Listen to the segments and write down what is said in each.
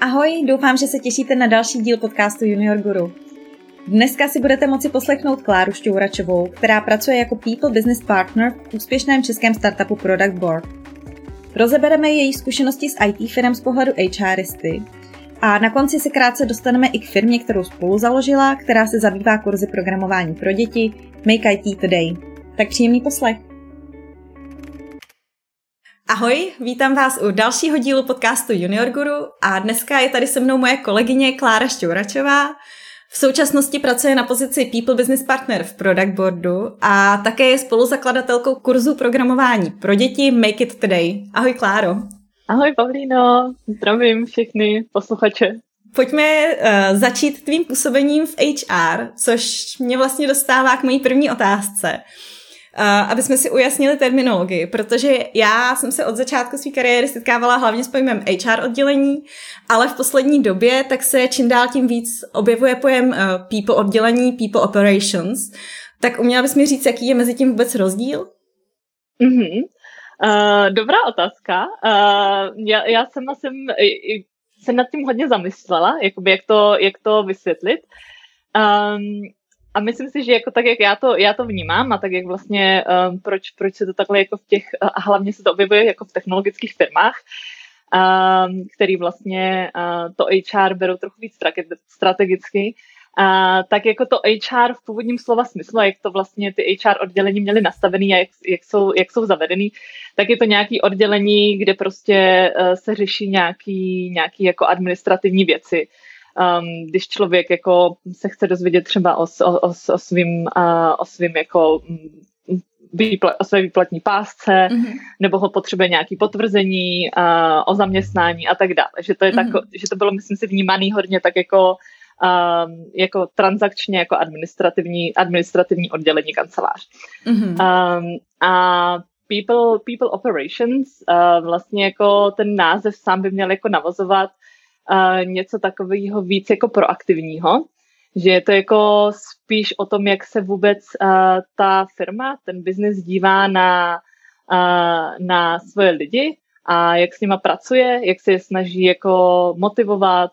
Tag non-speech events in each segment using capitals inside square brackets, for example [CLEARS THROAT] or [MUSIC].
Ahoj, doufám, že se těšíte na další díl podcastu Junior Guru. Dneska si budete moci poslechnout Kláru Šťouračovou, která pracuje jako People Business Partner v úspěšném českém startupu Product Board. Rozebereme její zkušenosti s IT firm z pohledu HRisty a na konci se krátce dostaneme i k firmě, kterou spolu založila, která se zabývá kurzy programování pro děti Make IT Today. Tak příjemný poslech. Ahoj, vítám vás u dalšího dílu podcastu Junior Guru a dneska je tady se mnou moje kolegyně Klára Šťouračová. V současnosti pracuje na pozici People Business Partner v Product Boardu a také je spoluzakladatelkou kurzu programování pro děti Make It Today. Ahoj Kláro. Ahoj Pavlíno, zdravím všechny posluchače. Pojďme uh, začít tvým působením v HR, což mě vlastně dostává k mojí první otázce. Uh, aby jsme si ujasnili terminologii, protože já jsem se od začátku své kariéry setkávala hlavně s pojmem HR oddělení, ale v poslední době tak se čím dál tím víc objevuje pojem uh, people oddělení, people operations. Tak uměla bys mi říct, jaký je mezi tím vůbec rozdíl? Mm-hmm. Uh, dobrá otázka. Uh, já, já jsem, jsem se nad tím hodně zamyslela, jakoby jak, to, jak to vysvětlit. Um, a myslím si, že jako tak, jak já to, já to vnímám a tak, jak vlastně, um, proč, proč se to takhle jako v těch, a hlavně se to objevuje jako v technologických firmách, um, který vlastně uh, to HR berou trochu víc strategicky, a tak jako to HR v původním slova smyslu, jak to vlastně ty HR oddělení měly nastavený a jak, jak, jsou, jak jsou zavedený, tak je to nějaký oddělení, kde prostě uh, se řeší nějaký, nějaký jako administrativní věci. Um, když člověk jako se chce dozvědět třeba o, o, o, o svým, uh, o svým jako mm, výpla, o své výplatní pásce, mm-hmm. nebo ho potřebuje nějaký potvrzení uh, o zaměstnání a tak dále. Že to, je mm-hmm. tak, že to bylo, myslím si, vnímaný hodně tak jako um, jako transakčně, jako administrativní, administrativní oddělení kancelář. Mm-hmm. Um, a people, people operations, uh, vlastně jako ten název sám by měl jako navozovat uh, něco takového víc jako proaktivního, že je to jako spíš o tom, jak se vůbec uh, ta firma, ten biznis dívá na, uh, na svoje lidi a jak s nima pracuje, jak se je snaží jako motivovat,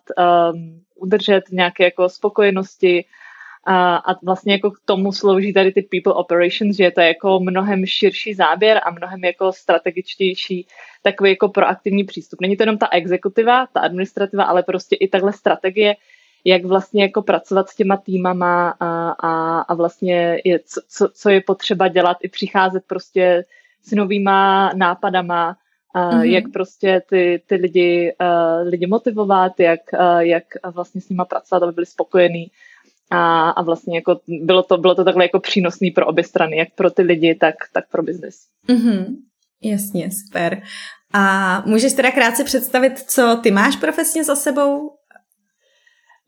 um, udržet nějaké jako spokojenosti a, a vlastně jako k tomu slouží tady ty people operations, že je to jako mnohem širší záběr a mnohem jako strategičtější takový jako proaktivní přístup. Není to jenom ta exekutiva, ta administrativa, ale prostě i takhle strategie, jak vlastně jako pracovat s těma týmama a, a, a vlastně je, co, co je potřeba dělat, i přicházet prostě s novýma nápadama, mm-hmm. jak prostě ty, ty lidi, uh, lidi motivovat, jak, uh, jak vlastně s nima pracovat, aby byli spokojení. A, a vlastně jako bylo to, bylo to takhle jako přínosný pro obě strany, jak pro ty lidi, tak, tak pro biznis. Mm-hmm. Jasně, super. A můžeš teda krátce představit, co ty máš profesně za sebou?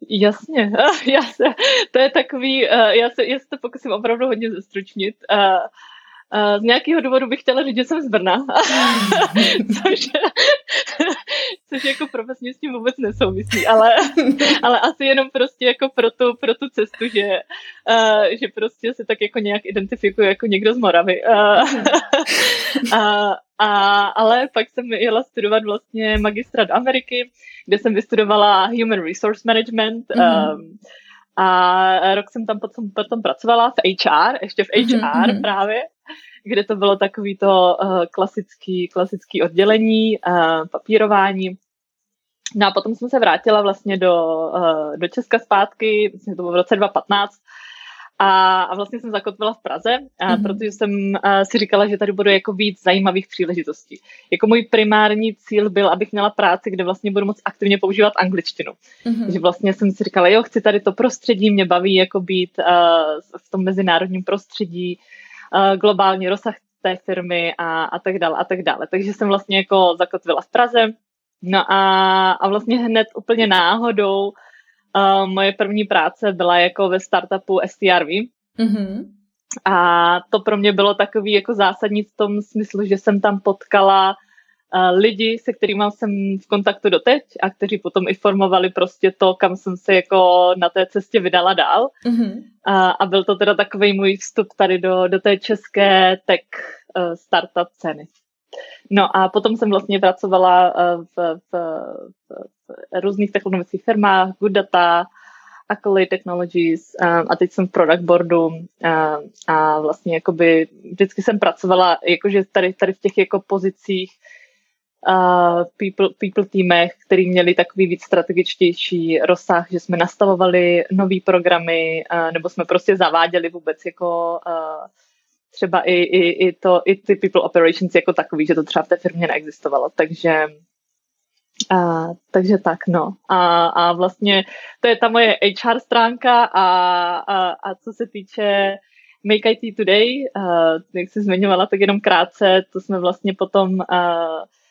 Jasně, [LAUGHS] já se, to je takový, já se, já se to pokusím opravdu hodně zestručnit. Z nějakého důvodu bych chtěla říct, že jsem z Brna, [LAUGHS] což, [LAUGHS] což jako profesně s tím vůbec nesouvisí, ale, ale asi jenom prostě jako pro tu, pro tu cestu, že, uh, že prostě se tak jako nějak identifikuju jako někdo z Moravy. Uh, uh, a, ale pak jsem jela studovat vlastně magistra do Ameriky, kde jsem vystudovala Human Resource Management, mm-hmm. A rok jsem tam potom, potom pracovala v HR, ještě v HR mm-hmm. právě, kde to bylo takový to uh, klasický, klasický oddělení, uh, papírování. No a potom jsem se vrátila vlastně do, uh, do Česka zpátky, myslím, to bylo v roce 2015, a, a vlastně jsem zakotvila v Praze, a, mm-hmm. protože jsem a, si říkala, že tady bude jako víc zajímavých příležitostí. Jako můj primární cíl byl, abych měla práci, kde vlastně budu moc aktivně používat angličtinu. Mm-hmm. Že vlastně jsem si říkala, jo, chci tady to prostředí, mě baví jako být a, v tom mezinárodním prostředí, a, globální rozsah té firmy a, a tak dále a tak dále. Takže jsem vlastně jako zakotvila v Praze. No a, a vlastně hned úplně náhodou Uh, moje první práce byla jako ve startupu STRV. Mm-hmm. A to pro mě bylo takový jako zásadní v tom smyslu, že jsem tam potkala uh, lidi, se kterými jsem v kontaktu doteď a kteří potom i formovali prostě to, kam jsem se jako na té cestě vydala dál. Mm-hmm. A, a byl to teda takový můj vstup tady do, do té české tech uh, startup ceny. No a potom jsem vlastně pracovala v, v, v, v různých technologických firmách, Good Data, Accolade Technologies um, a teď jsem v product boardu um, a vlastně jakoby vždycky jsem pracovala jakože tady, tady v těch jako pozicích uh, people, people týmech, který měli takový víc strategičtější rozsah, že jsme nastavovali nové programy uh, nebo jsme prostě zaváděli vůbec jako uh, třeba i, i, i, to, i ty people operations jako takový, že to třeba v té firmě neexistovalo. Takže a, takže tak, no. A, a vlastně to je ta moje HR stránka a, a, a co se týče Make IT Today, uh, jak jsi zmiňovala, tak jenom krátce, to jsme vlastně potom uh,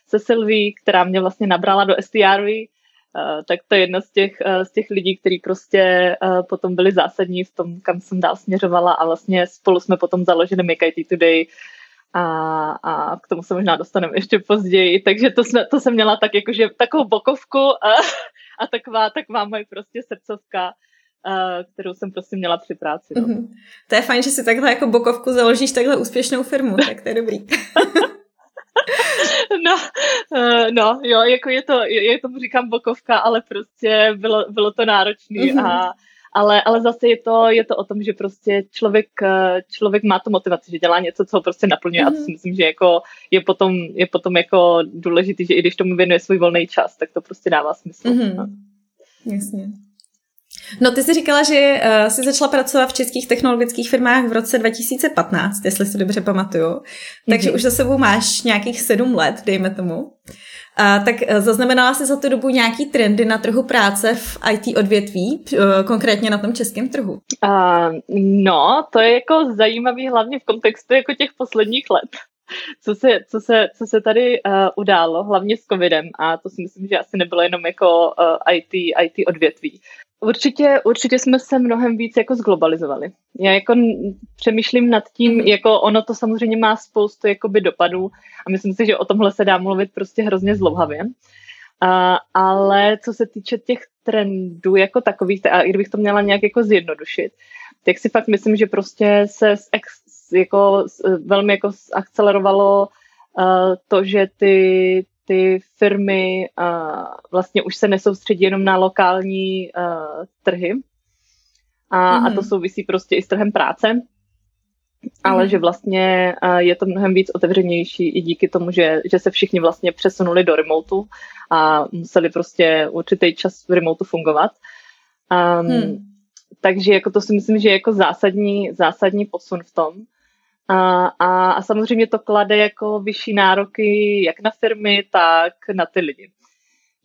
se Sylvie, která mě vlastně nabrala do STR, uh, tak to je jedna z těch, uh, z těch lidí, kteří prostě uh, potom byli zásadní v tom, kam jsem dál směřovala a vlastně spolu jsme potom založili Make IT Today, a, a k tomu se možná dostaneme ještě později. Takže to, jsme, to jsem měla tak jakože takovou bokovku a, a taková, taková moje prostě srdcovka, kterou jsem prostě měla při práci. No. Mm-hmm. To je fajn, že si takhle jako bokovku založíš takhle úspěšnou firmu, tak to je dobrý. [LAUGHS] no, uh, no, jo, jako je to, je, tomu říkám bokovka, ale prostě bylo, bylo to náročné mm-hmm. a ale, ale zase je to, je to o tom, že prostě člověk, eh, člověk má tu motivaci, že dělá něco, co ho prostě naplňuje mm-hmm. a to mhm. si myslím, že jako je potom, je potom jako důležitý, že i když tomu věnuje svůj volný čas, tak to prostě dává smysl. No. Jasně. No ty jsi říkala, že uh, jsi začala pracovat v českých technologických firmách v roce 2015, jestli si dobře pamatuju. Takže mm-hmm. už za sebou máš nějakých sedm let, dejme tomu. A, tak eh, zaznamenala jsi za tu dobu nějaký trendy na trhu práce v IT odvětví, eh, konkrétně na tom českém trhu? Uh, no, to je jako zajímavý hlavně v kontextu jako těch posledních let. Co se, co se, co se tady uh, událo, hlavně s covidem, a to si myslím, že asi nebylo jenom jako uh, IT, IT odvětví. Určitě, určitě jsme se mnohem víc jako zglobalizovali. Já jako přemýšlím nad tím, mm. jako ono to samozřejmě má spoustu jakoby dopadů a myslím si, že o tomhle se dá mluvit prostě hrozně zlouhavě. A, ale co se týče těch trendů jako takových, a kdybych to měla nějak jako zjednodušit, tak si fakt myslím, že prostě se ex, jako, velmi jako akcelerovalo uh, to, že ty, ty firmy uh, vlastně už se nesoustředí jenom na lokální uh, trhy. A, mm-hmm. a to mhm. souvisí prostě i s trhem práce, mm-hmm. ale že vlastně uh, je to mnohem víc otevřenější i díky tomu, že, že se všichni vlastně přesunuli do remotu a museli prostě určitý čas v remotu fungovat. Um, hmm. Takže jako to si myslím, že je jako zásadní, zásadní posun v tom. A, a, a samozřejmě to klade jako vyšší nároky jak na firmy, tak na ty lidi.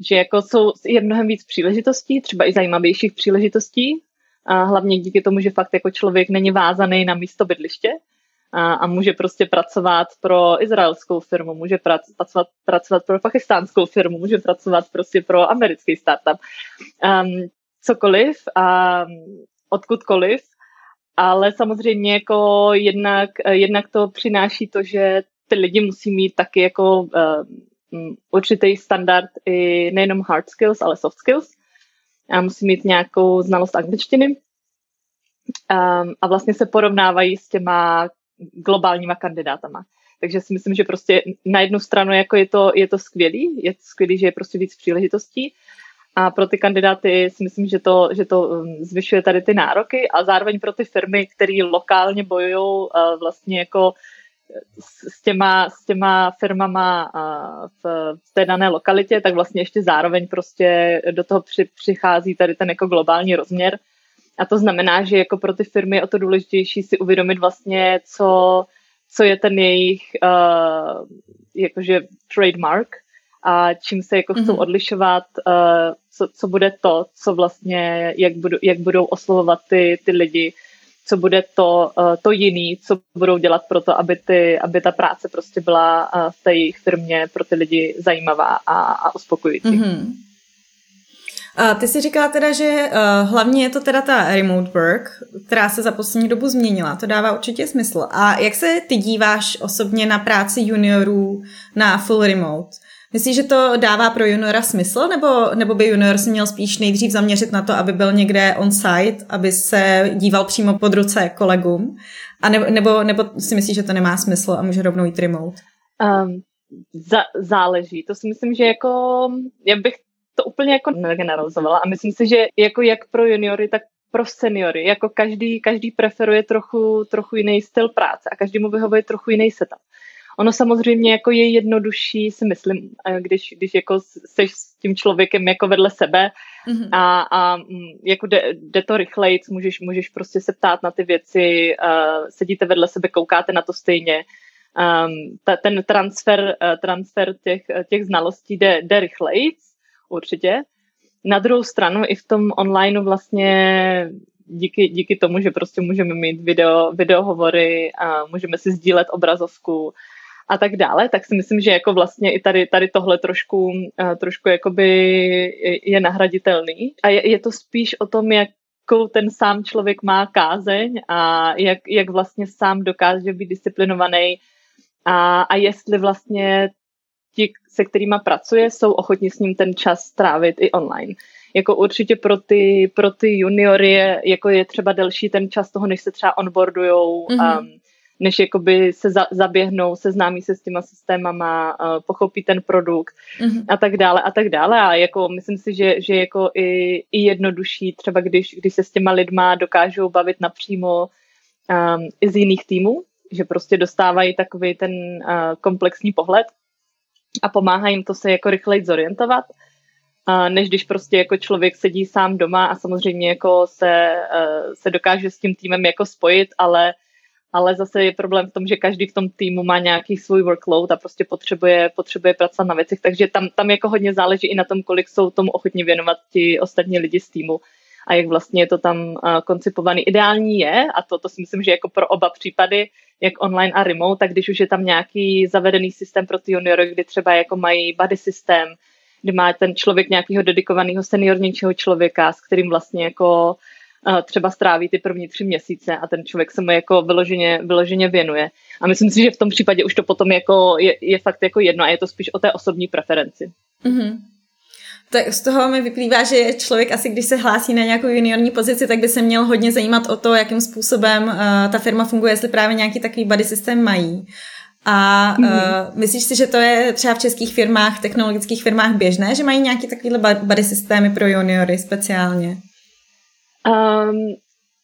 Že jako jsou, je mnohem víc příležitostí, třeba i zajímavějších příležitostí, a hlavně díky tomu, že fakt jako člověk není vázaný na místo bydliště a, a může prostě pracovat pro izraelskou firmu, může pracovat, pracovat pro pakistánskou firmu, může pracovat prostě pro americký startup. Um, cokoliv a odkudkoliv ale samozřejmě jako jednak, eh, jednak to přináší to, že ty lidi musí mít taky jako uh, určitý standard i nejenom hard skills, ale soft skills. A musí mít nějakou znalost angličtiny. Um, a vlastně se porovnávají s těma globálníma kandidátama. Takže si myslím, že prostě na jednu stranu jako je to, je to skvělý, je to skvělý, že je prostě víc příležitostí, a pro ty kandidáty si myslím, že to, že to um, zvyšuje tady ty nároky a zároveň pro ty firmy, které lokálně bojují uh, vlastně jako s těma, s těma firmama uh, v, v té dané lokalitě, tak vlastně ještě zároveň prostě do toho při, přichází tady ten jako globální rozměr. A to znamená, že jako pro ty firmy je o to důležitější si uvědomit vlastně, co, co je ten jejich uh, jakože trademark, a čím se jako chcou mm-hmm. odlišovat, uh, co, co bude to, co vlastně, jak, budu, jak budou oslovovat ty, ty lidi, co bude to, uh, to jiný, co budou dělat pro to, aby, ty, aby ta práce prostě byla uh, v té jejich firmě pro ty lidi zajímavá a, a uspokojující. Mm-hmm. A ty jsi říkala teda, že uh, hlavně je to teda ta remote work, která se za poslední dobu změnila. To dává určitě smysl. A jak se ty díváš osobně na práci juniorů na full remote? Myslíš, že to dává pro juniora smysl, nebo, nebo by junior si měl spíš nejdřív zaměřit na to, aby byl někde on-site, aby se díval přímo pod ruce kolegům? A nebo, nebo, nebo si myslíš, že to nemá smysl a může rovnou jít remote? Um, za, záleží. To si myslím, že jako, já bych to úplně jako negeneralizovala a myslím si, že jako jak pro juniory, tak pro seniory. Jako každý, každý preferuje trochu, trochu jiný styl práce a každému vyhovuje trochu jiný setup. Ono samozřejmě jako je jednodušší, si myslím, eh, když, když jako seš s tím člověkem jako vedle sebe mm-hmm. a, a mm, jako jde, jde to rychleji, můžeš, můžeš prostě se ptát na ty věci, uh, sedíte vedle sebe, koukáte na to stejně. Um, ta, ten transfer, uh, transfer těch, těch znalostí jde, jde rychleji, určitě. Na druhou stranu i v tom online vlastně díky, díky tomu, že prostě můžeme mít video, videohovory a můžeme si sdílet obrazovku a tak dále, tak si myslím, že jako vlastně i tady, tady tohle trošku, trošku jakoby je nahraditelný. A je, je to spíš o tom, jakou ten sám člověk má kázeň a jak, jak vlastně sám dokáže být disciplinovaný a, a jestli vlastně ti, se kterými pracuje, jsou ochotní s ním ten čas strávit i online. Jako určitě pro ty, pro ty juniory je, jako je třeba delší ten čas toho, než se třeba onboardujou, mm-hmm. um, než jakoby se za, zaběhnou, seznámí se s těma systémama, uh, pochopí ten produkt mm-hmm. a tak dále a tak dále. A jako myslím si, že, že jako i, i jednodušší, třeba když, když se s těma lidma dokážou bavit napřímo um, i z jiných týmů, že prostě dostávají takový ten uh, komplexní pohled a pomáhá jim to se jako rychleji zorientovat, uh, než když prostě jako člověk sedí sám doma a samozřejmě jako se, uh, se dokáže s tím týmem jako spojit, ale ale zase je problém v tom, že každý v tom týmu má nějaký svůj workload a prostě potřebuje, potřebuje pracovat na věcech, takže tam, tam jako hodně záleží i na tom, kolik jsou tomu ochotní věnovat ti ostatní lidi z týmu a jak vlastně je to tam uh, koncipovaný. Ideální je, a to, to si myslím, že jako pro oba případy, jak online a remote, tak když už je tam nějaký zavedený systém pro ty juniory, kdy třeba jako mají buddy systém, kdy má ten člověk nějakého dedikovaného seniornějšího člověka, s kterým vlastně jako třeba stráví ty první tři měsíce a ten člověk se mu jako vyloženě, vyloženě věnuje. A myslím si, že v tom případě už to potom jako je, je fakt jako jedno a je to spíš o té osobní preferenci. Mm-hmm. Tak z toho mi vyplývá, že člověk asi, když se hlásí na nějakou juniorní pozici, tak by se měl hodně zajímat o to, jakým způsobem uh, ta firma funguje, jestli právě nějaký takový buddy systém mají. A mm-hmm. uh, myslíš si, že to je třeba v českých firmách, technologických firmách běžné, že mají nějaký takovýhle buddy systémy pro juniory speciálně? Um,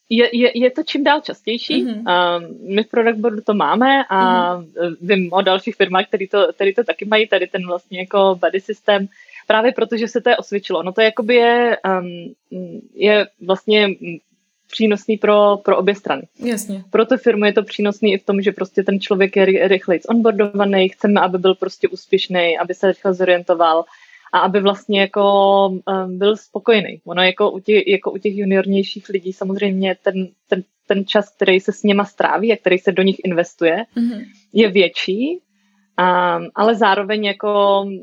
je, je, je to čím dál častější. Mm-hmm. Um, my v Product Boardu to máme a mm-hmm. vím o dalších firmách, které to, který to taky mají, tady ten vlastně jako buddy systém, právě protože se to je osvědčilo. No to jakoby je, um, je vlastně přínosný pro, pro obě strany. Jasně. Pro tu firmu je to přínosný i v tom, že prostě ten člověk je rychleji onboardovaný, chceme, aby byl prostě úspěšný, aby se rychle zorientoval, a aby vlastně jako um, byl spokojený. Ono jako u, těch, jako u těch juniornějších lidí samozřejmě ten, ten, ten čas, který se s něma stráví a který se do nich investuje, mm-hmm. je větší, um, ale zároveň jako um,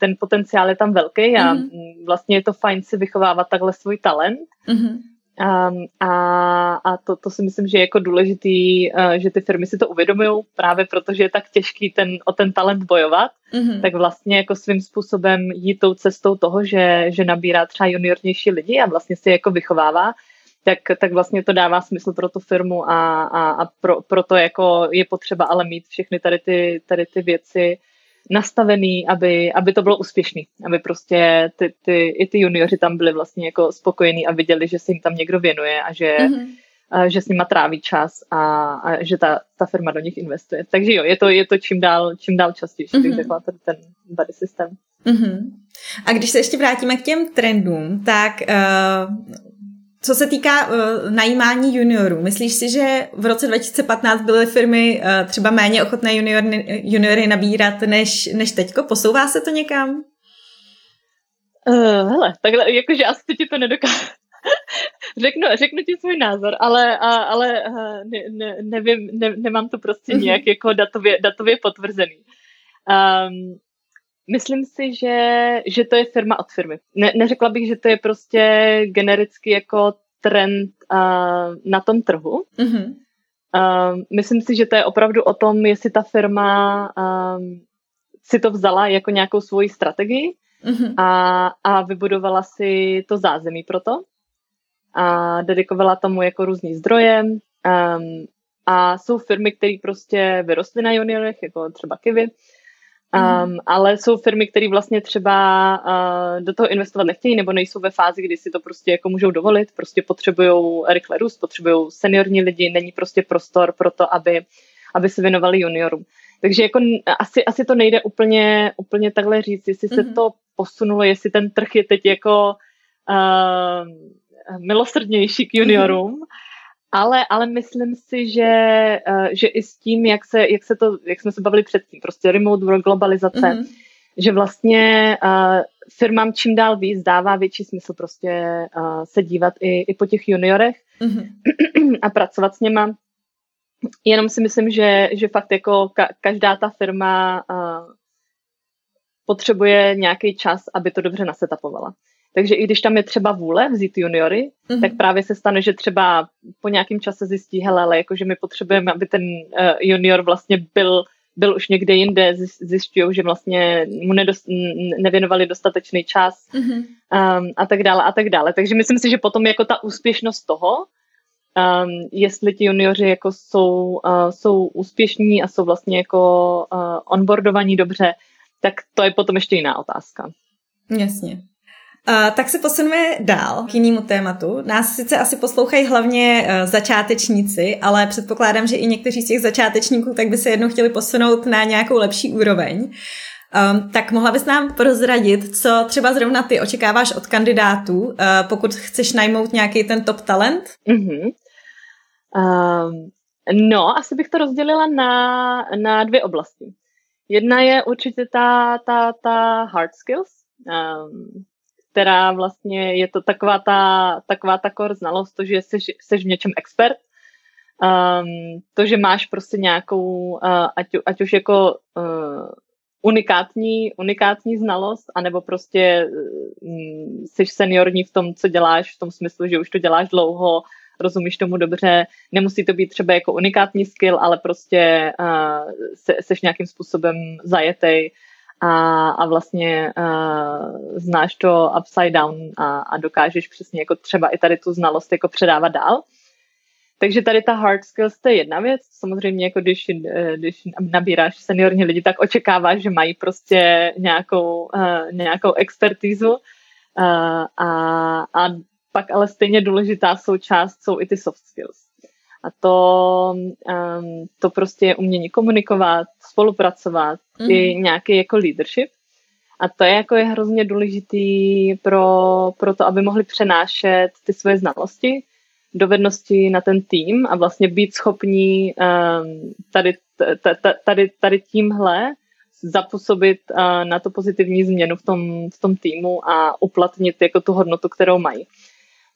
ten potenciál je tam velký a mm-hmm. vlastně je to fajn si vychovávat takhle svůj talent. Mm-hmm. Um, a a to, to si myslím, že je jako důležitý, uh, že ty firmy si to uvědomují právě protože je tak těžký ten, o ten talent bojovat, mm-hmm. tak vlastně jako svým způsobem jít tou cestou toho, že, že nabírá třeba juniornější lidi a vlastně si je jako vychovává, tak, tak vlastně to dává smysl pro tu firmu a, a, a pro, pro to jako je potřeba ale mít všechny tady ty, tady ty věci nastavený, aby, aby to bylo úspěšný, aby prostě ty, ty, i ty junioři tam byli vlastně jako spokojení a viděli, že se jim tam někdo věnuje a že, mm-hmm. a, že s nima tráví čas a, a že ta, ta firma do nich investuje. Takže jo, je to, je to čím dál, čím dál častější, mm-hmm. bych řekla, ten, ten buddy systém. Mm-hmm. A když se ještě vrátíme k těm trendům, tak uh, co se týká uh, najímání juniorů, myslíš si, že v roce 2015 byly firmy uh, třeba méně ochotné juniory, juniory nabírat než, než teďko? Posouvá se to někam? Uh, hele, takhle, jakože asi ti to nedokážu. [LAUGHS] řeknu, řeknu ti svůj názor, ale, a, ale ne, ne, nevím, ne, nemám to prostě mhm. nějak jako datově, datově potvrzený. Um, Myslím si, že, že to je firma od firmy. Ne, neřekla bych, že to je prostě genericky jako trend uh, na tom trhu. Mm-hmm. Uh, myslím si, že to je opravdu o tom, jestli ta firma um, si to vzala jako nějakou svoji strategii mm-hmm. a, a vybudovala si to zázemí pro to a dedikovala tomu jako různý zdroje. Um, a jsou firmy, které prostě vyrostly na juniorech, jako třeba Kivy, Um. Ale jsou firmy, které vlastně třeba uh, do toho investovat nechtějí nebo nejsou ve fázi, kdy si to prostě jako můžou dovolit, prostě potřebují rychle růst, potřebují seniorní lidi, není prostě prostor pro to, aby, aby se věnovali juniorům. Takže jako asi, asi to nejde úplně, úplně takhle říct, jestli se mm. to posunulo, jestli ten trh je teď jako uh, milosrdnější k juniorům, mm. [LAUGHS] Ale, ale myslím si, že, uh, že i s tím, jak, se, jak, se to, jak jsme se bavili předtím, prostě remote work, globalizace, mm-hmm. že vlastně uh, firmám čím dál víc dává větší smysl prostě uh, se dívat i, i po těch juniorech mm-hmm. [CLEARS THROAT] a pracovat s něma. Jenom si myslím, že, že fakt jako ka, každá ta firma uh, potřebuje nějaký čas, aby to dobře nasetapovala. Takže i když tam je třeba vůle vzít juniory, mm-hmm. tak právě se stane, že třeba po nějakém čase zjistí, hele, ale jakože my potřebujeme, aby ten uh, junior vlastně byl, byl už někde jinde, zjišťují, že vlastně mu nedost, nevěnovali dostatečný čas mm-hmm. um, a tak dále a tak dále. Takže myslím si, že potom jako ta úspěšnost toho, um, jestli ti junioři jako jsou, uh, jsou úspěšní a jsou vlastně jako uh, onboardovaní dobře, tak to je potom ještě jiná otázka. Jasně. Tak se posuneme dál k jinému tématu. Nás sice asi poslouchají hlavně uh, začátečníci, ale předpokládám, že i někteří z těch začátečníků tak by se jednou chtěli posunout na nějakou lepší úroveň. Um, tak mohla bys nám prozradit, co třeba zrovna ty očekáváš od kandidátů, uh, pokud chceš najmout nějaký ten top talent? Mm-hmm. Um, no, asi bych to rozdělila na, na dvě oblasti. Jedna je určitě ta, ta, ta hard skills, um, která vlastně je to taková ta, taková ta core znalost, to, že jsi, jsi v něčem expert, um, to, že máš prostě nějakou, uh, ať, ať už jako uh, unikátní, unikátní znalost, anebo prostě um, jsi seniorní v tom, co děláš, v tom smyslu, že už to děláš dlouho, rozumíš tomu dobře, nemusí to být třeba jako unikátní skill, ale prostě uh, se, seš nějakým způsobem zajetej a, a vlastně uh, znáš to upside down a, a dokážeš přesně jako třeba i tady tu znalost jako předávat dál. Takže tady ta hard skills to je jedna věc. Samozřejmě, jako když, eh, když nabíráš seniorní lidi, tak očekáváš, že mají prostě nějakou, uh, nějakou expertízu. Uh, a, a pak ale stejně důležitá součást jsou i ty soft skills. A to, um, to prostě je umění komunikovat, spolupracovat, mm. i nějaký jako leadership. A to je jako je hrozně důležitý pro, pro to, aby mohli přenášet ty svoje znalosti, dovednosti na ten tým a vlastně být schopní um, tady, tady, tady tímhle zapůsobit uh, na to pozitivní změnu v tom, v tom týmu a uplatnit jako tu hodnotu, kterou mají.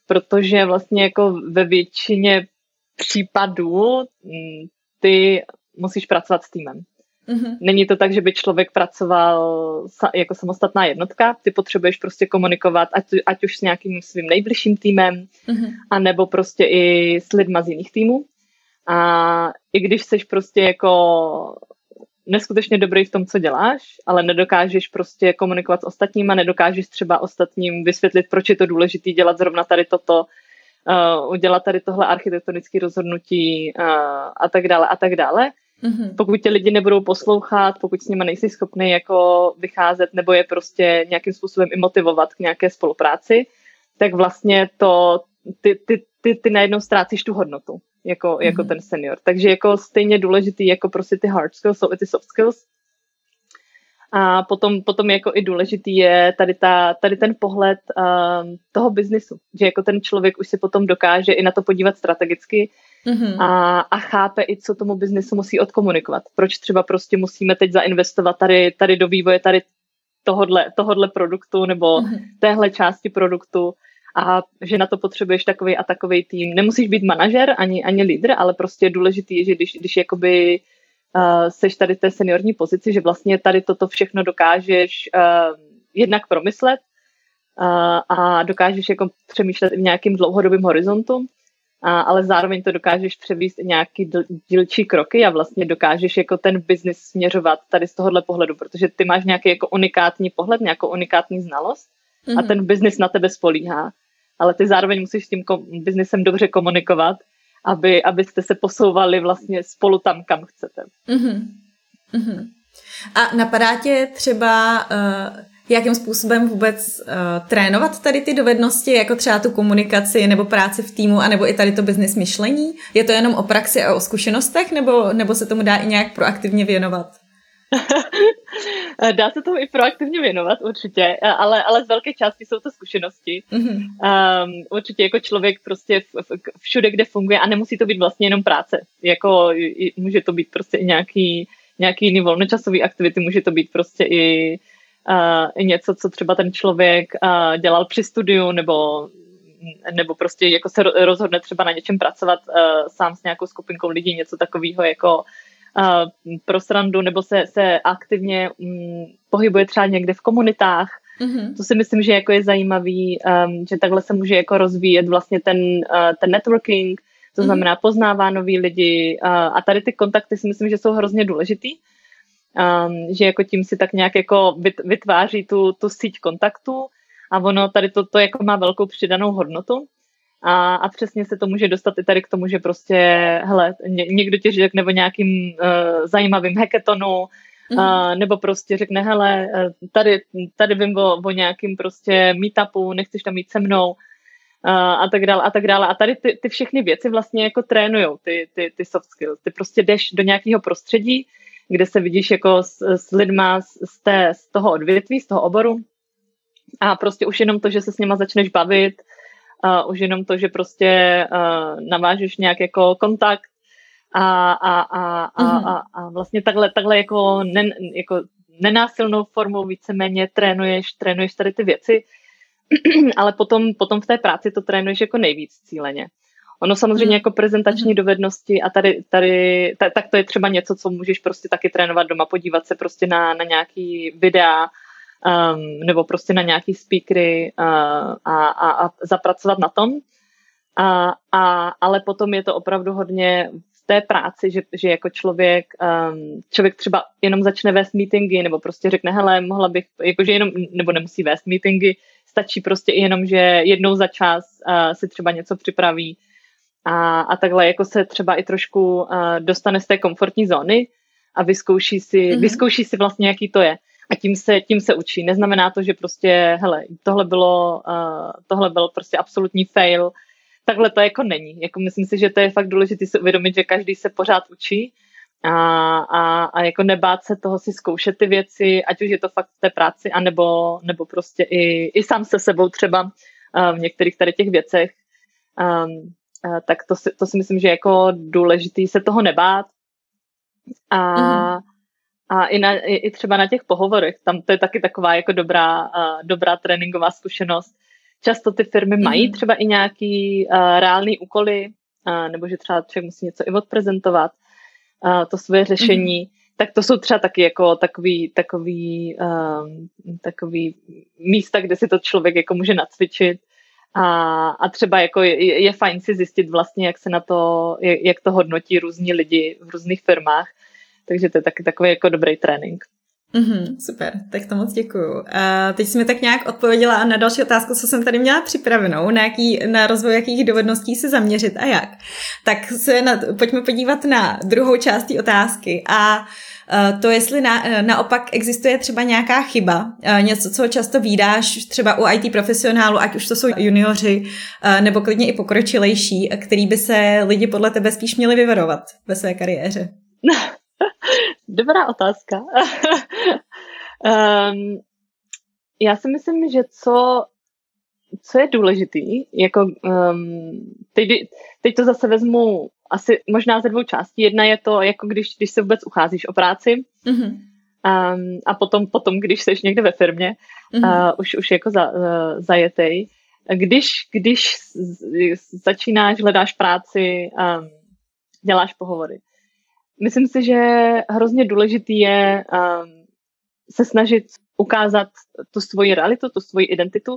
Protože vlastně jako ve většině případů mm, ty musíš pracovat s týmem. Mm-hmm. Není to tak, že by člověk pracoval jako samostatná jednotka, ty potřebuješ prostě komunikovat, ať, ať už s nějakým svým nejbližším týmem, mm-hmm. anebo prostě i s lidma z jiných týmů. A i když jsi prostě jako neskutečně dobrý v tom, co děláš, ale nedokážeš prostě komunikovat s ostatníma, nedokážeš třeba ostatním vysvětlit, proč je to důležité dělat zrovna tady toto, uh, udělat tady tohle architektonické rozhodnutí uh, a tak dále a tak dále. Mm-hmm. Pokud tě lidi nebudou poslouchat, pokud s nimi nejsi schopný jako vycházet nebo je prostě nějakým způsobem i motivovat k nějaké spolupráci, tak vlastně to ty, ty, ty, ty najednou ztrácíš tu hodnotu jako, mm-hmm. jako ten senior. Takže jako stejně důležitý jako prostě ty hard skills jsou i ty soft skills. A potom, potom jako i důležitý je tady, ta, tady ten pohled um, toho biznisu, že jako ten člověk už si potom dokáže i na to podívat strategicky mm-hmm. a, a chápe i, co tomu biznisu musí odkomunikovat. Proč třeba prostě musíme teď zainvestovat tady, tady do vývoje tady tohodle, tohodle produktu nebo mm-hmm. téhle části produktu a že na to potřebuješ takový a takový tým. Nemusíš být manažer ani, ani lídr, ale prostě je důležitý, že když, když jakoby uh, seš tady té seniorní pozici, že vlastně tady toto všechno dokážeš uh, jednak promyslet uh, a dokážeš jako přemýšlet i v nějakým dlouhodobým horizontu, uh, ale zároveň to dokážeš převíst i nějaký dílčí kroky a vlastně dokážeš jako ten biznis směřovat tady z tohohle pohledu, protože ty máš nějaký jako unikátní pohled, nějakou unikátní znalost mm-hmm. a mhm. ten biznis na tebe spolíhá. Ale ty zároveň musíš s tím kom- biznisem dobře komunikovat aby, abyste se posouvali vlastně spolu tam, kam chcete. Mm-hmm. Mm-hmm. A napadá tě třeba, uh, jakým způsobem vůbec uh, trénovat tady ty dovednosti, jako třeba tu komunikaci nebo práci v týmu, anebo i tady to business myšlení? Je to jenom o praxi a o zkušenostech, nebo, nebo se tomu dá i nějak proaktivně věnovat? [LAUGHS] Dá se tomu i proaktivně věnovat, určitě, ale, ale z velké části jsou to zkušenosti. Mm-hmm. Um, určitě jako člověk prostě v, v, všude, kde funguje a nemusí to být vlastně jenom práce. Jako může to být prostě i nějaký, nějaký jiný volnočasový aktivity, může to být prostě i, uh, něco, co třeba ten člověk uh, dělal při studiu nebo nebo prostě jako se rozhodne třeba na něčem pracovat uh, sám s nějakou skupinkou lidí, něco takového jako pro srandu nebo se, se aktivně um, pohybuje třeba někde v komunitách. Mm-hmm. To si myslím, že jako je zajímavý, um, že takhle se může jako rozvíjet vlastně ten, uh, ten networking, to mm-hmm. znamená poznává nový lidi uh, a tady ty kontakty si myslím, že jsou hrozně důležitý. Um, že jako tím si tak nějak jako vytváří tu, tu síť kontaktů a ono tady to, to jako má velkou přidanou hodnotu. A, a přesně se to může dostat i tady k tomu, že prostě, hele, ně, někdo ti řekne o nějakým uh, zajímavým hackathonu, uh, nebo prostě řekne, hele, eh, tady, tady vím o, o nějakým prostě meetupu, nechceš tam mít se mnou, uh, a tak dále, a tak dále. A tady ty, ty všechny věci vlastně jako trénujou, ty, ty, ty soft skills. Ty prostě jdeš do nějakého prostředí, kde se vidíš jako s, s lidma z, z, té, z toho odvětví, z toho oboru a prostě už jenom to, že se s nima začneš bavit, uh, už jenom to, že prostě uh, navážeš nějak jako kontakt a, a, a, a, mm-hmm. a, a vlastně takhle, takhle jako, nen, jako nenásilnou formou víceméně trénuješ, trénuješ tady ty věci, [CLEARS THROAT] ale potom, potom v té práci to trénuješ jako nejvíc cíleně. Ono samozřejmě mm. jako prezentační mm. dovednosti a tady, tady ta, tak to je třeba něco, co můžeš prostě taky trénovat doma, podívat se prostě na, na nějaký videa, um, nebo prostě na nějaký speakery uh, a, a, a zapracovat na tom. A, a, ale potom je to opravdu hodně v té práci, že, že jako člověk, um, člověk třeba jenom začne vést meetingy, nebo prostě řekne, hele, mohla bych, jakože jenom, nebo nemusí vést meetingy, stačí prostě jenom, že jednou za čas uh, si třeba něco připraví a, a takhle jako se třeba i trošku uh, dostane z té komfortní zóny a vyzkouší si, mm-hmm. vyzkouší si vlastně, jaký to je a tím se, tím se učí. Neznamená to, že prostě, hele, tohle bylo, uh, tohle byl prostě absolutní fail. Takhle to jako není. Jako myslím si, že to je fakt důležité si uvědomit, že každý se pořád učí a, a, a jako nebát se toho si zkoušet ty věci, ať už je to fakt v té práci, anebo, nebo prostě i, i sám se sebou třeba uh, v některých tady těch věcech. Um, uh, tak to si, to si myslím, že je jako důležitý se toho nebát. A, mm-hmm a i, na, i, i třeba na těch pohovorech, tam to je taky taková jako dobrá, uh, dobrá tréninková zkušenost. Často ty firmy mm-hmm. mají třeba i nějaký uh, reálný úkoly, uh, nebo že třeba člověk musí něco i odprezentovat, uh, to svoje řešení, mm-hmm. tak to jsou třeba taky jako takový, takový, um, takový místa, kde si to člověk jako může nacvičit. A, a třeba jako je, je fajn si zjistit vlastně, jak se na to, jak to hodnotí různí lidi v různých firmách takže to je taky takový jako dobrý trénink. Mm-hmm, super, tak to moc děkuju. A teď jsi mi tak nějak odpověděla na další otázku, co jsem tady měla připravenou, na, jaký, na rozvoj jakých dovedností se zaměřit a jak. Tak se na, pojďme podívat na druhou část té otázky a to, jestli na, naopak existuje třeba nějaká chyba, něco, co často výdáš třeba u IT profesionálu, ať už to jsou junioři nebo klidně i pokročilejší, který by se lidi podle tebe spíš měli vyvarovat ve své kariéře. [LAUGHS] Dobrá otázka. um, [LAUGHS] já si myslím, že co, co je důležitý, jako um, teď, teď to zase vezmu asi možná ze dvou částí. Jedna je to, jako když, když se vůbec ucházíš o práci mm-hmm. um, a potom, potom, když jsi někde ve firmě, mm-hmm. uh, už, už jako za, uh, zajetej. Když, když začínáš, hledáš práci, um, děláš pohovory, Myslím si, že hrozně důležitý je um, se snažit ukázat tu svoji realitu, tu svoji identitu,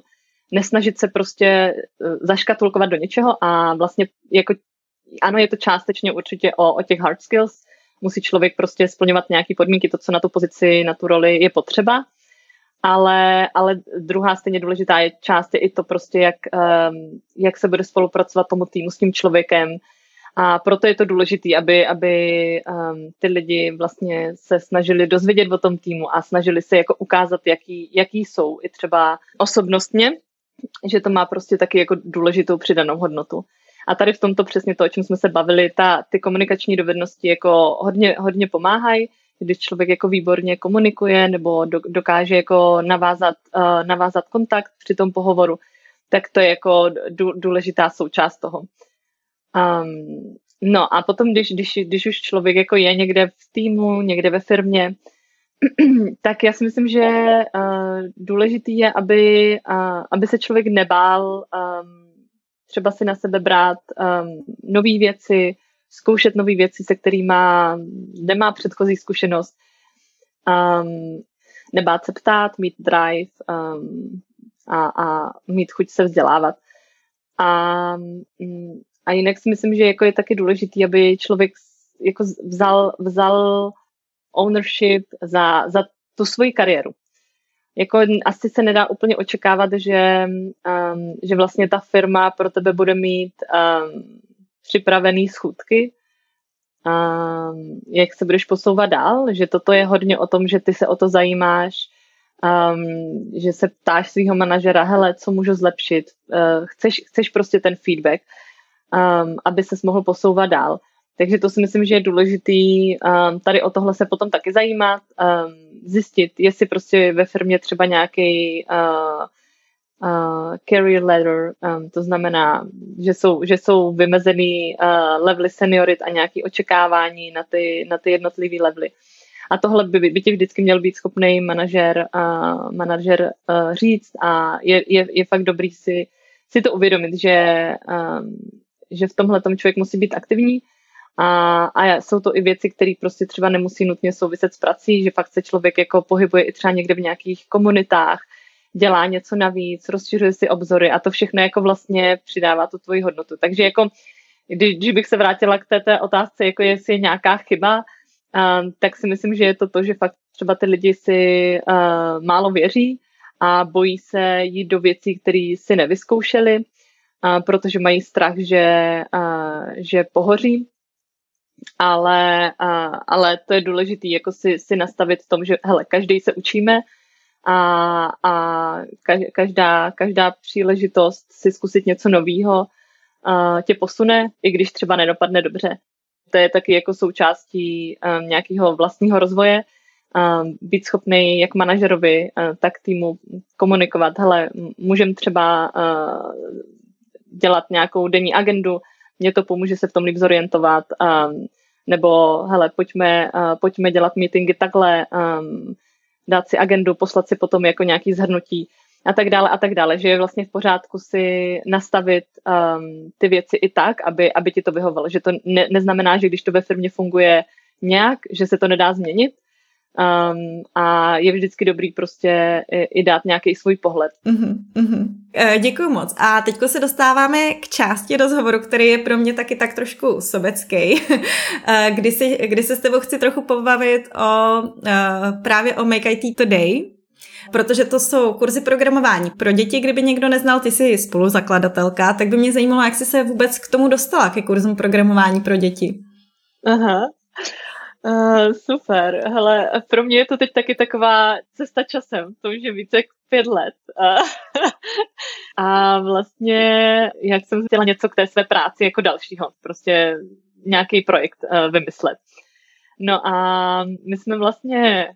nesnažit se prostě uh, zaškatulkovat do něčeho a vlastně jako ano, je to částečně určitě o, o těch hard skills, musí člověk prostě splňovat nějaké podmínky, to, co na tu pozici, na tu roli je potřeba, ale, ale druhá stejně důležitá je část je i to prostě, jak, um, jak se bude spolupracovat tomu týmu s tím člověkem, A proto je to důležité, aby, aby um, ty lidi vlastně se snažili dozvědět o tom týmu a snažili se jako ukázat, jaký, jaký jsou i třeba osobnostně, že to má prostě taky jako důležitou přidanou hodnotu. A tady v tomto přesně to, o čem jsme se bavili, ta, ty komunikační dovednosti jako hodně, hodně pomáhají, když člověk jako výborně komunikuje nebo do, dokáže jako navázat, uh, navázat kontakt při tom pohovoru, tak to je jako důležitá součást toho. Um, no a potom, když, když, když už člověk jako je někde v týmu, někde ve firmě, [CLEARS THROAT] tak já si myslím, že uh, důležitý je, aby, uh, aby se člověk nebál um, třeba si na sebe brát um, nové věci, zkoušet nové věci, se kterými nemá předchozí zkušenost, um, nebát se ptát, mít drive um, a, a mít chuť se vzdělávat. A, a jinak si myslím, že jako je taky důležitý, aby člověk jako vzal, vzal ownership za, za tu svoji kariéru. Jako asi se nedá úplně očekávat, že, um, že vlastně ta firma pro tebe bude mít um, připravený schůdky, um, jak se budeš posouvat dál, že toto je hodně o tom, že ty se o to zajímáš, um, že se ptáš svého manažera, hele, co můžu zlepšit, uh, chceš, chceš prostě ten feedback, um, aby se mohl posouvat dál. Takže to si myslím, že je důležitý um, tady o tohle se potom taky zajímat, um, zjistit, jestli prostě ve firmě třeba nějaký uh, uh, career ladder, um, to znamená, že jsou, že jsou vymezený uh, levely seniorit a nějaké očekávání na ty, na ty jednotlivé levely. A tohle by, by tě vždycky měl být schopný manažer, uh, manažer uh, říct a je, je, je fakt dobrý si, si to uvědomit, že, um, že v tomhle tom člověk musí být aktivní a, a jsou to i věci, které prostě třeba nemusí nutně souviset s prací, že fakt se člověk jako pohybuje i třeba někde v nějakých komunitách, dělá něco navíc, rozšiřuje si obzory a to všechno jako vlastně přidává tu tvoji hodnotu. Takže jako, když, bych se vrátila k té, té otázce, jako jestli je nějaká chyba, um, tak si myslím, že je to to, že fakt třeba ty lidi si uh, málo věří a bojí se jít do věcí, které si nevyzkoušeli, protože mají strach, že, že pohoří ale, ale to je důležité jako si, si nastavit v tom, že hele, každý se učíme a, a každá, každá příležitost si zkusit něco nového tě posune, i když třeba nedopadne dobře. To je taky jako součástí nějakého vlastního rozvoje, být schopný jak manažerovi, tak týmu komunikovat. Hele, můžeme třeba dělat nějakou denní agendu, mě to pomůže se v tom líp zorientovat, um, nebo hele, pojďme, uh, pojďme dělat meetingy takhle, um, dát si agendu, poslat si potom jako nějaký zhrnutí a tak dále a tak dále, že je vlastně v pořádku si nastavit um, ty věci i tak, aby, aby ti to vyhovalo, že to ne, neznamená, že když to ve firmě funguje nějak, že se to nedá změnit, Um, a je vždycky dobrý prostě i, i dát nějaký svůj pohled. Uh-huh, uh-huh. Děkuji moc. A teď se dostáváme k části rozhovoru, který je pro mě taky tak trošku sobecký, [LAUGHS] e, kdy, si, kdy se s tebou chci trochu pobavit o uh, právě o Make IT Today, protože to jsou kurzy programování pro děti. Kdyby někdo neznal, ty jsi spoluzakladatelka, tak by mě zajímalo, jak jsi se vůbec k tomu dostala, ke kurzům programování pro děti. Aha, Uh, super, hele, pro mě je to teď taky taková cesta časem, to už je více jak pět let. Uh, [LAUGHS] a vlastně, jak jsem chtěla něco k té své práci jako dalšího, prostě nějaký projekt uh, vymyslet. No a my jsme vlastně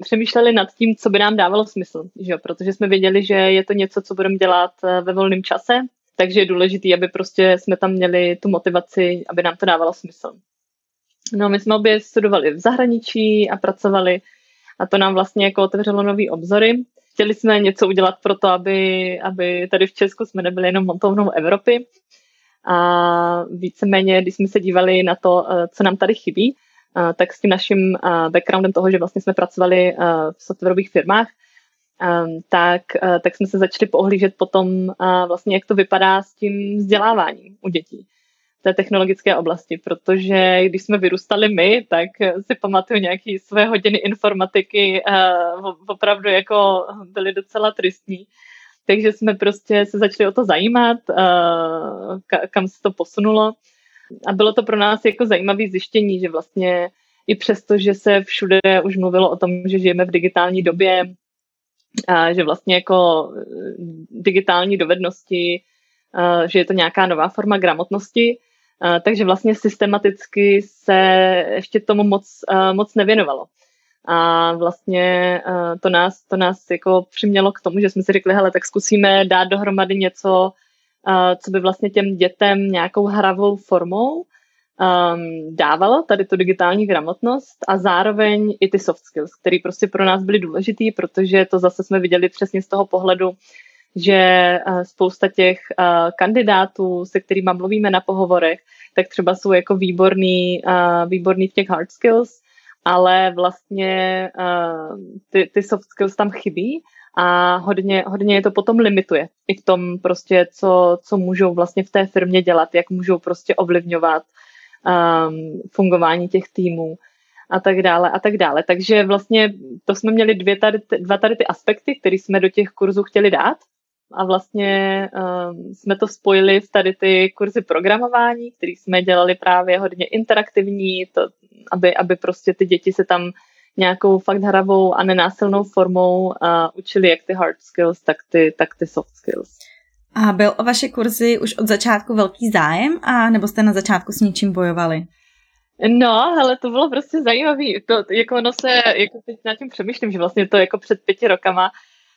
přemýšleli nad tím, co by nám dávalo smysl, že jo? protože jsme věděli, že je to něco, co budeme dělat ve volném čase, takže je důležité, aby prostě jsme tam měli tu motivaci, aby nám to dávalo smysl. No, my jsme obě studovali v zahraničí a pracovali a to nám vlastně jako otevřelo nový obzory. Chtěli jsme něco udělat pro to, aby, aby tady v Česku jsme nebyli jenom montovnou Evropy. A víceméně, když jsme se dívali na to, eh, co nám tady chybí, eh, tak s tím naším eh, backgroundem toho, že vlastně jsme pracovali v softwarových firmách, tak, tak jsme se začali pohlížet potom vlastně, jak to vypadá s tím vzděláváním u dětí té technologické oblasti, protože když jsme vyrůstali my, tak si pamatuju nějaké své hodiny informatiky, uh, opravdu jako byly docela tristní. Takže jsme prostě se začali o to zajímat, uh, kam se to posunulo. a bylo to pro nás jako zajímavé zjištění, že vlastně i přesto, že se všude už mluvilo o tom, že žijeme v digitální době, a že vlastně jako eh, digitální dovednosti, že je to nějaká nová forma gramotnosti, takže vlastně systematicky se ještě tomu moc, moc nevěnovalo. A vlastně to nás, to nás jako přimělo k tomu, že jsme si řekli, hele, tak zkusíme dát dohromady něco, co by vlastně těm dětem nějakou hravou formou um, dávalo tady tu digitální gramotnost a zároveň i ty soft skills, které prostě pro nás byly důležitý, protože to zase jsme viděli přesně z toho pohledu, že uh, spousta těch uh, kandidátů, se kterými mluvíme na pohovorech, tak třeba jsou jako výborný, uh, výborný v těch hard skills, ale vlastně ty, ty soft skills tam chybí a hodně, hodně je to potom limituje i v tom prostě, co, co můžou vlastně v té firmě dělat, jak můžou prostě ovlivňovat um, fungování těch týmů a tak dále a tak dále. Takže vlastně to jsme měli dvě tady, dva tady ty aspekty, které jsme do těch kurzů chtěli dát a vlastně um, jsme to spojili v tady ty kurzy programování, které jsme dělali právě hodně interaktivní, to, aby, aby prostě ty děti se tam nějakou fakt hravou a nenásilnou formou uh, učili jak ty hard skills, tak ty, tak ty soft skills. A byl o vaše kurzy už od začátku velký zájem, a nebo jste na začátku s něčím bojovali? No, ale to bylo prostě zajímavé. To, jako ono se, jako teď na tím přemýšlím, že vlastně to jako před pěti rokama,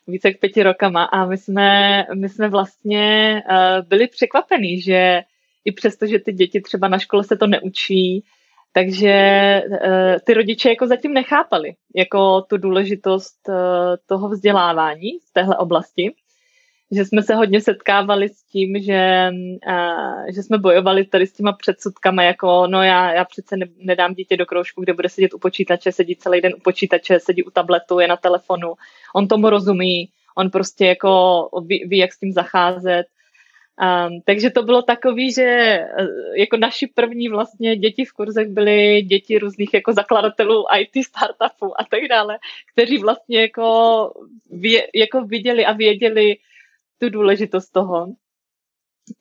více jak pěti rokama a my jsme, my jsme vlastně uh, byli překvapení, že i přesto, že ty děti třeba na škole se to neučí, takže uh, ty rodiče jako zatím nechápali jako tu důležitost uh, toho vzdělávání z téhle oblasti že jsme se hodně setkávali s tím, že, uh, že jsme bojovali tady s těma předsudkama, jako no já, já přece ne, nedám dítě do kroužku, kde bude sedět u počítače, sedí celý den u počítače, sedí u tabletu, je na telefonu, on tomu rozumí, on prostě jako ví, ví jak s tím zacházet. Um, takže to bylo takový, že e, jako naši první vlastně děti v kurzech byly děti různých jako zakladatelů IT startupů a tak dále, kteří vlastně jako, vě, jako viděli a věděli, tu důležitost toho.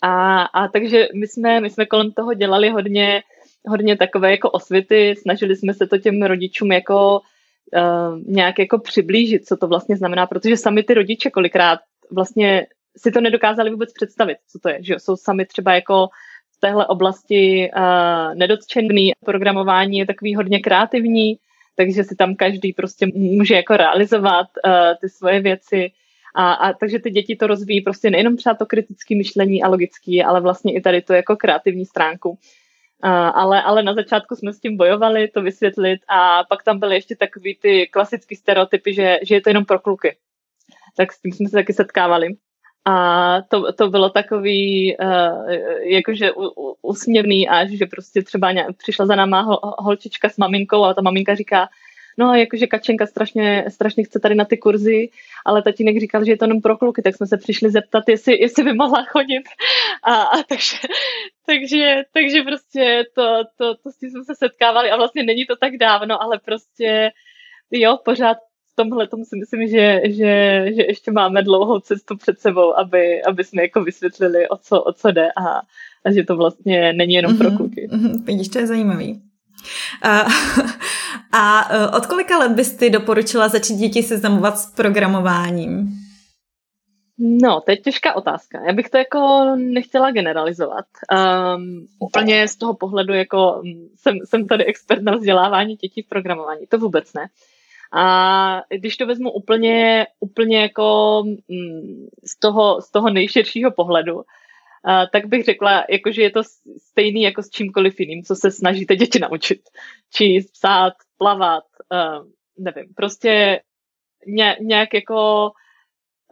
A, a takže my jsme, my jsme kolem toho dělali hodně, hodně takové jako osvěty, snažili jsme se to těm rodičům jako uh, nějak jako přiblížit, co to vlastně znamená, protože sami ty rodiče kolikrát vlastně si to nedokázali vůbec představit, co to je, že jsou sami třeba jako v téhle oblasti uh, nedotčený. Programování je takový hodně kreativní, takže si tam každý prostě může jako realizovat uh, ty svoje věci. A, a takže ty děti to rozvíjí prostě nejenom třeba to kritické myšlení a logický, ale vlastně i tady to jako kreativní stránku. A, ale, ale na začátku jsme s tím bojovali, to vysvětlit a pak tam byly ještě takový ty klasické stereotypy, že, že je to jenom pro kluky. Tak s tím jsme se taky setkávali. A to, to bylo takový uh, jakože usměvný až, že prostě třeba přišla za náma hol, holčička s maminkou a ta maminka říká, no a jakože Kačenka strašně, strašně chce tady na ty kurzy, ale tatínek říkal, že je to jenom pro kluky, tak jsme se přišli zeptat, jestli, jestli by mohla chodit. A, a takže, takže, takže prostě to, to, to s tím jsme se setkávali a vlastně není to tak dávno, ale prostě jo, pořád v tomhle tomu si myslím, že, že, že ještě máme dlouhou cestu před sebou, aby, aby jsme jako vysvětlili, o co, o co jde a, a že to vlastně není jenom mm-hmm, pro mhm, kluky. Mm-hmm, vidíš, to je zajímavý. A, [LAUGHS] a e, od kolika let bys ty doporučila začít děti seznamovat s programováním? No, to je těžká otázka. Já bych to jako nechtěla generalizovat. Um, úplně z toho pohledu, jako jsem, jsem tady expert na vzdělávání dětí v programování. To vůbec ne. A když to vezmu úplně, úplně jako z toho, z toho nejširšího pohledu, uh, tak bych řekla, jako, že je to stejný jako s čímkoliv jiným, co se snažíte děti naučit. Číst, psát, plavat, uh, nevím, prostě ně, nějak jako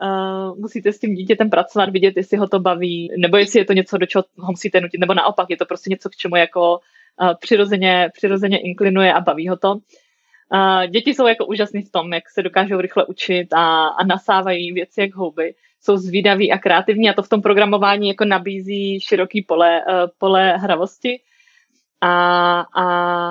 uh, musíte s tím dítětem pracovat, vidět, jestli ho to baví, nebo jestli je to něco, do čeho ho musíte nutit, nebo naopak je to prostě něco, k čemu jako uh, přirozeně, přirozeně inklinuje a baví ho to. Uh, děti jsou jako úžasný v tom, jak se dokážou rychle učit a, a nasávají věci jak houby jsou zvídaví a kreativní a to v tom programování jako nabízí široký pole, uh, pole hravosti. A, a,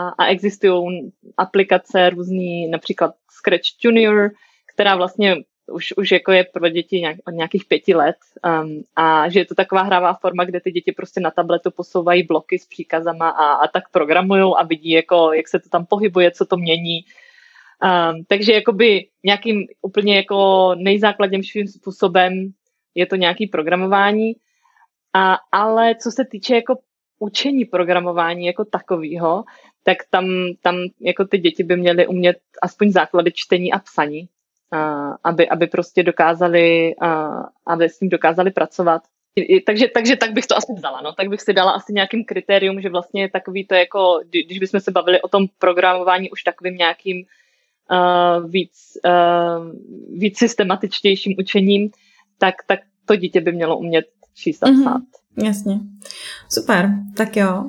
a existují aplikace různý, například Scratch Junior, která vlastně už, už jako je pro děti nějak, od nějakých pěti let um, a že je to taková hravá forma, kde ty děti prostě na tabletu posouvají bloky s příkazama a, a tak programují a vidí, jako, jak se to tam pohybuje, co to mění. Um, takže jakoby nějakým úplně jako nejzákladnějším způsobem je to nějaký programování, a, ale co se týče jako učení programování jako takového, tak tam, tam jako ty děti by měly umět aspoň základy čtení a psaní, a, aby, aby prostě dokázali, a, aby s tím dokázali pracovat. Takže, takže tak bych to asi vzala, no. Tak bych si dala asi nějakým kritérium, že vlastně takový to jako, když bychom se bavili o tom programování už takovým nějakým víc, uh, víc systematičtějším učením, tak, tak to dítě by mělo umět číst a mhm. psát. Mm-hmm, jasně. Super, tak jo.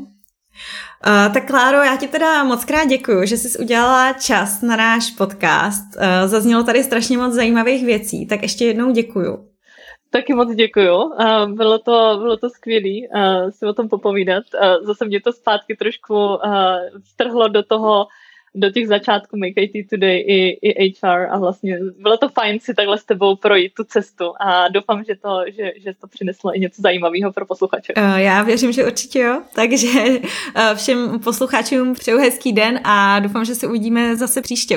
Uh, tak Kláro, já ti teda moc krát děkuji, že jsi udělala čas na náš podcast. Uh, zaznělo tady strašně moc zajímavých věcí, tak ještě jednou děkuju. Taky moc děkuju. Uh, bylo to, bylo to skvělé uh, si o tom popovídat. Uh, zase mě to zpátky trošku uh, strhlo do toho, do těch začátků Make IT Today i, i HR a vlastně bylo to fajn si takhle s tebou projít tu cestu a doufám, že to, že, že to přineslo i něco zajímavého pro posluchače. Uh, já věřím, že určitě jo, takže uh, všem posluchačům přeju hezký den a doufám, že se uvidíme zase příště.